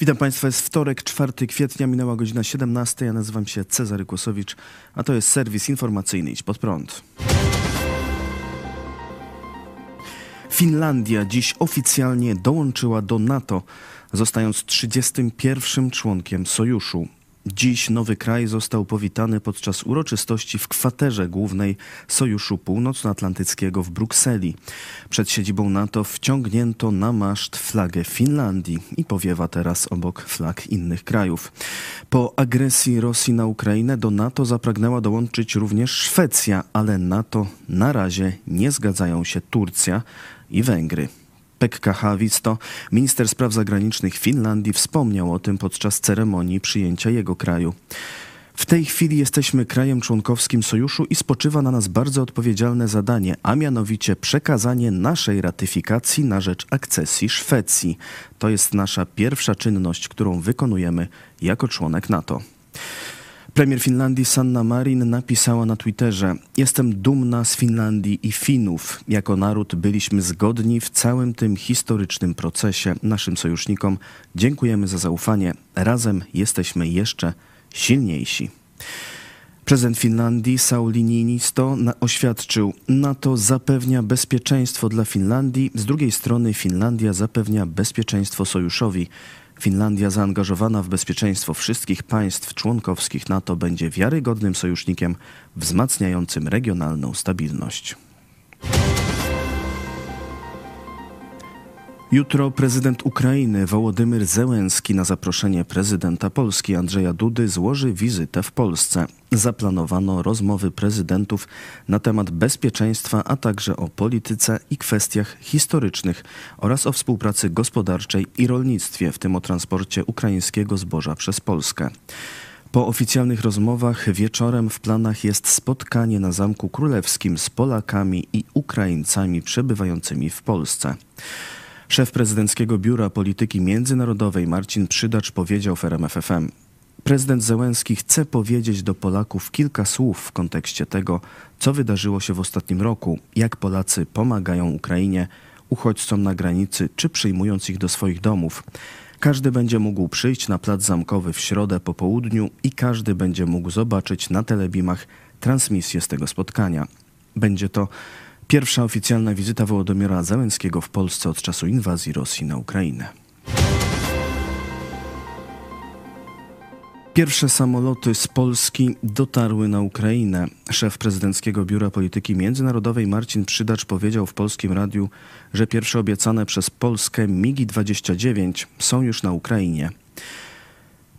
Witam Państwa, jest wtorek, 4 kwietnia, minęła godzina 17. Ja nazywam się Cezary Kłosowicz, a to jest serwis informacyjny Idź Pod Prąd. Finlandia dziś oficjalnie dołączyła do NATO, zostając 31 członkiem sojuszu. Dziś nowy kraj został powitany podczas uroczystości w kwaterze głównej Sojuszu Północnoatlantyckiego w Brukseli. Przed siedzibą NATO wciągnięto na maszt flagę Finlandii i powiewa teraz obok flag innych krajów. Po agresji Rosji na Ukrainę do NATO zapragnęła dołączyć również Szwecja, ale NATO na razie nie zgadzają się Turcja i Węgry. Pekka Haavisto, minister spraw zagranicznych Finlandii, wspomniał o tym podczas ceremonii przyjęcia jego kraju. W tej chwili jesteśmy krajem członkowskim sojuszu i spoczywa na nas bardzo odpowiedzialne zadanie, a mianowicie przekazanie naszej ratyfikacji na rzecz akcesji Szwecji. To jest nasza pierwsza czynność, którą wykonujemy jako członek NATO. Premier Finlandii Sanna Marin napisała na Twitterze: Jestem dumna z Finlandii i Finów. Jako naród byliśmy zgodni w całym tym historycznym procesie. Naszym sojusznikom dziękujemy za zaufanie. Razem jesteśmy jeszcze silniejsi. Prezydent Finlandii Sauli Niinisto oświadczył, NATO zapewnia bezpieczeństwo dla Finlandii, z drugiej strony Finlandia zapewnia bezpieczeństwo sojuszowi. Finlandia zaangażowana w bezpieczeństwo wszystkich państw członkowskich NATO będzie wiarygodnym sojusznikiem wzmacniającym regionalną stabilność. Jutro prezydent Ukrainy Wołodymyr Zełenski na zaproszenie prezydenta Polski Andrzeja Dudy złoży wizytę w Polsce. Zaplanowano rozmowy prezydentów na temat bezpieczeństwa, a także o polityce i kwestiach historycznych oraz o współpracy gospodarczej i rolnictwie, w tym o transporcie ukraińskiego zboża przez Polskę. Po oficjalnych rozmowach wieczorem w planach jest spotkanie na Zamku Królewskim z Polakami i Ukraińcami przebywającymi w Polsce. Szef prezydenckiego Biura Polityki Międzynarodowej Marcin Przydacz powiedział w RMFFM: Prezydent Zełenski chce powiedzieć do Polaków kilka słów w kontekście tego, co wydarzyło się w ostatnim roku, jak Polacy pomagają Ukrainie, uchodźcom na granicy czy przyjmując ich do swoich domów. Każdy będzie mógł przyjść na plac zamkowy w środę po południu i każdy będzie mógł zobaczyć na telebimach transmisję z tego spotkania. Będzie to Pierwsza oficjalna wizyta Wołodomira Załęckiego w Polsce od czasu inwazji Rosji na Ukrainę. Pierwsze samoloty z Polski dotarły na Ukrainę. Szef prezydenckiego Biura Polityki Międzynarodowej Marcin Przydacz powiedział w polskim radiu, że pierwsze obiecane przez Polskę MIGI-29 są już na Ukrainie.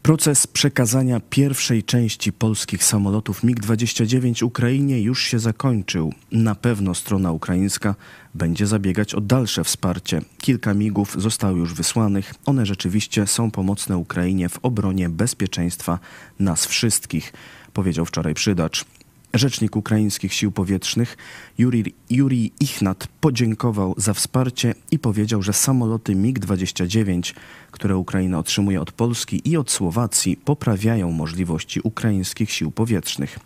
Proces przekazania pierwszej części polskich samolotów MiG-29 Ukrainie już się zakończył. Na pewno strona ukraińska będzie zabiegać o dalsze wsparcie. Kilka migów zostało już wysłanych. One rzeczywiście są pomocne Ukrainie w obronie bezpieczeństwa nas wszystkich, powiedział wczoraj Przydacz. Rzecznik ukraińskich sił powietrznych Juri, Juri Ichnat podziękował za wsparcie i powiedział, że samoloty MiG-29, które Ukraina otrzymuje od Polski i od Słowacji, poprawiają możliwości ukraińskich sił powietrznych.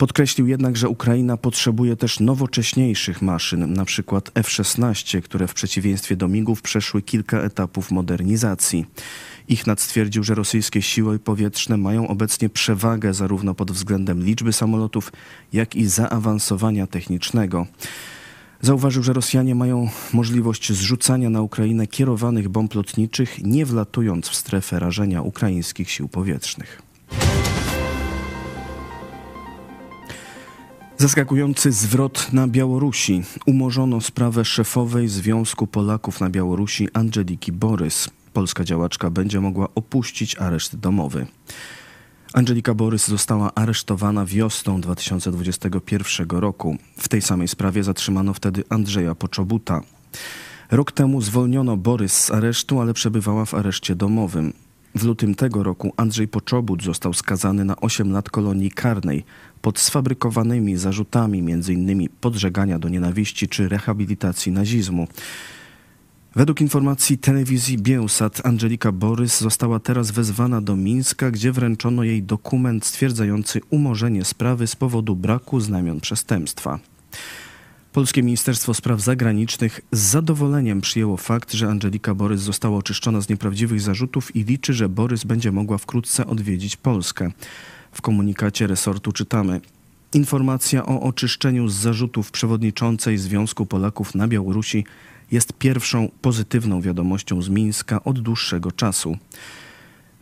Podkreślił jednak, że Ukraina potrzebuje też nowocześniejszych maszyn, np. F-16, które w przeciwieństwie do MIGów przeszły kilka etapów modernizacji. Ichnat stwierdził, że rosyjskie siły powietrzne mają obecnie przewagę zarówno pod względem liczby samolotów, jak i zaawansowania technicznego. Zauważył, że Rosjanie mają możliwość zrzucania na Ukrainę kierowanych bomb lotniczych, nie wlatując w strefę rażenia ukraińskich sił powietrznych. Zaskakujący zwrot na Białorusi. Umorzono sprawę szefowej Związku Polaków na Białorusi Angeliki Borys. Polska działaczka będzie mogła opuścić areszt domowy. Angelika Borys została aresztowana wiosną 2021 roku. W tej samej sprawie zatrzymano wtedy Andrzeja Poczobuta. Rok temu zwolniono Borys z aresztu, ale przebywała w areszcie domowym. W lutym tego roku Andrzej Poczobut został skazany na 8 lat kolonii karnej pod sfabrykowanymi zarzutami m.in. podżegania do nienawiści czy rehabilitacji nazizmu. Według informacji telewizji Bielsat Angelika Borys została teraz wezwana do Mińska, gdzie wręczono jej dokument stwierdzający umorzenie sprawy z powodu braku znamion przestępstwa. Polskie Ministerstwo Spraw Zagranicznych z zadowoleniem przyjęło fakt, że Angelika Borys została oczyszczona z nieprawdziwych zarzutów i liczy, że Borys będzie mogła wkrótce odwiedzić Polskę. W komunikacie resortu czytamy: Informacja o oczyszczeniu z zarzutów przewodniczącej Związku Polaków na Białorusi jest pierwszą pozytywną wiadomością z Mińska od dłuższego czasu.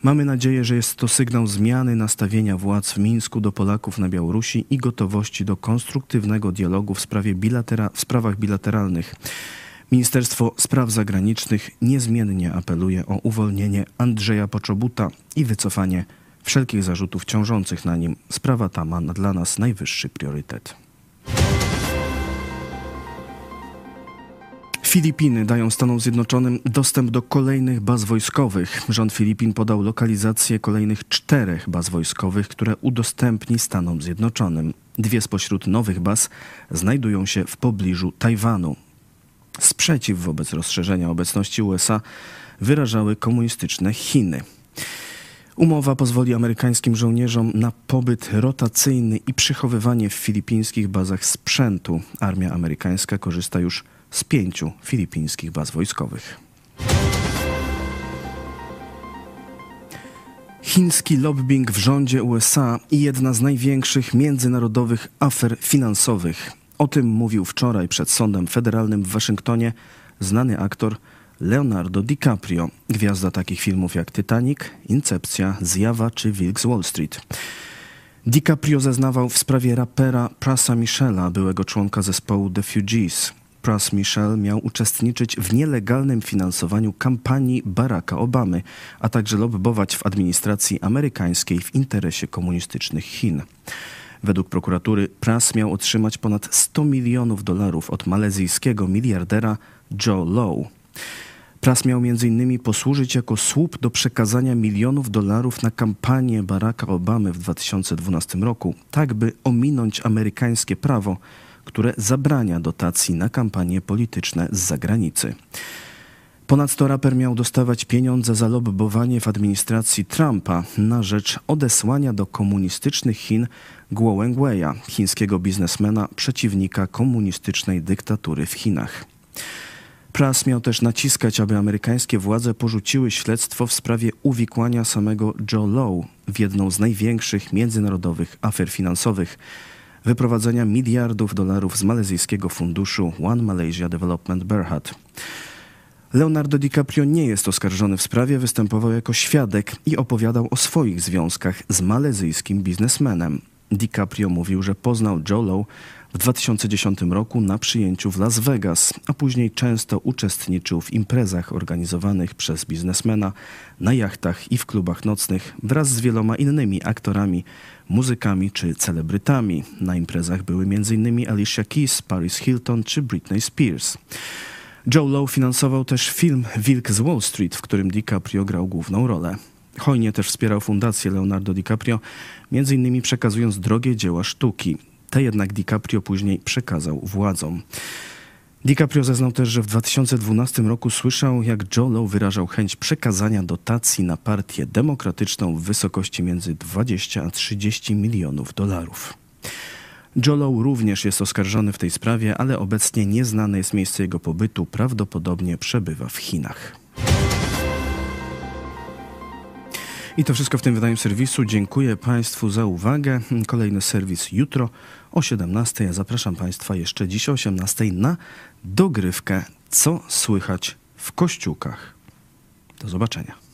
Mamy nadzieję, że jest to sygnał zmiany nastawienia władz w Mińsku do Polaków na Białorusi i gotowości do konstruktywnego dialogu w, sprawie bilatera- w sprawach bilateralnych. Ministerstwo Spraw Zagranicznych niezmiennie apeluje o uwolnienie Andrzeja Poczobuta i wycofanie wszelkich zarzutów ciążących na nim. Sprawa ta ma dla nas najwyższy priorytet. Filipiny dają Stanom Zjednoczonym dostęp do kolejnych baz wojskowych. Rząd Filipin podał lokalizację kolejnych czterech baz wojskowych, które udostępni Stanom Zjednoczonym. Dwie spośród nowych baz znajdują się w pobliżu Tajwanu. Sprzeciw wobec rozszerzenia obecności USA wyrażały komunistyczne Chiny. Umowa pozwoli amerykańskim żołnierzom na pobyt rotacyjny i przechowywanie w filipińskich bazach sprzętu. Armia amerykańska korzysta już z pięciu filipińskich baz wojskowych. Chiński lobbying w rządzie USA i jedna z największych międzynarodowych afer finansowych. O tym mówił wczoraj przed sądem federalnym w Waszyngtonie znany aktor Leonardo DiCaprio, gwiazda takich filmów jak Titanic, Incepcja, Zjawa czy Wilk z Wall Street. DiCaprio zeznawał w sprawie rapera Prasa Michela, byłego członka zespołu The Fugees. Pras Michel miał uczestniczyć w nielegalnym finansowaniu kampanii Baracka Obamy, a także lobbować w administracji amerykańskiej w interesie komunistycznych Chin. Według prokuratury Pras miał otrzymać ponad 100 milionów dolarów od malezyjskiego miliardera Joe Low. Pras miał m.in. posłużyć jako słup do przekazania milionów dolarów na kampanię Baracka Obamy w 2012 roku, tak by ominąć amerykańskie prawo, które zabrania dotacji na kampanie polityczne z zagranicy. Ponadto raper miał dostawać pieniądze za lobbowanie w administracji Trumpa na rzecz odesłania do komunistycznych Chin Guo Wengui'a, chińskiego biznesmena, przeciwnika komunistycznej dyktatury w Chinach. Pras miał też naciskać, aby amerykańskie władze porzuciły śledztwo w sprawie uwikłania samego Joe Low w jedną z największych międzynarodowych afer finansowych wyprowadzenia miliardów dolarów z malezyjskiego funduszu One Malaysia Development Berhad. Leonardo DiCaprio nie jest oskarżony w sprawie, występował jako świadek i opowiadał o swoich związkach z malezyjskim biznesmenem. DiCaprio mówił, że poznał Joe Low w 2010 roku na przyjęciu w Las Vegas, a później często uczestniczył w imprezach organizowanych przez biznesmena na jachtach i w klubach nocnych wraz z wieloma innymi aktorami, muzykami czy celebrytami. Na imprezach były m.in. Alicia Keys, Paris Hilton czy Britney Spears. Joe Low finansował też film Wilk z Wall Street, w którym DiCaprio grał główną rolę. Hojnie też wspierał fundację Leonardo DiCaprio, między innymi przekazując drogie dzieła sztuki. Te jednak DiCaprio później przekazał władzom. DiCaprio zeznał też, że w 2012 roku słyszał, jak Joe wyrażał chęć przekazania dotacji na partię demokratyczną w wysokości między 20 a 30 milionów dolarów. Joe Low również jest oskarżony w tej sprawie, ale obecnie nieznane jest miejsce jego pobytu, prawdopodobnie przebywa w Chinach. I to wszystko w tym wydaniu serwisu. Dziękuję Państwu za uwagę. Kolejny serwis jutro o 17. Ja zapraszam Państwa jeszcze dziś o 18 na dogrywkę Co słychać w kościółkach. Do zobaczenia.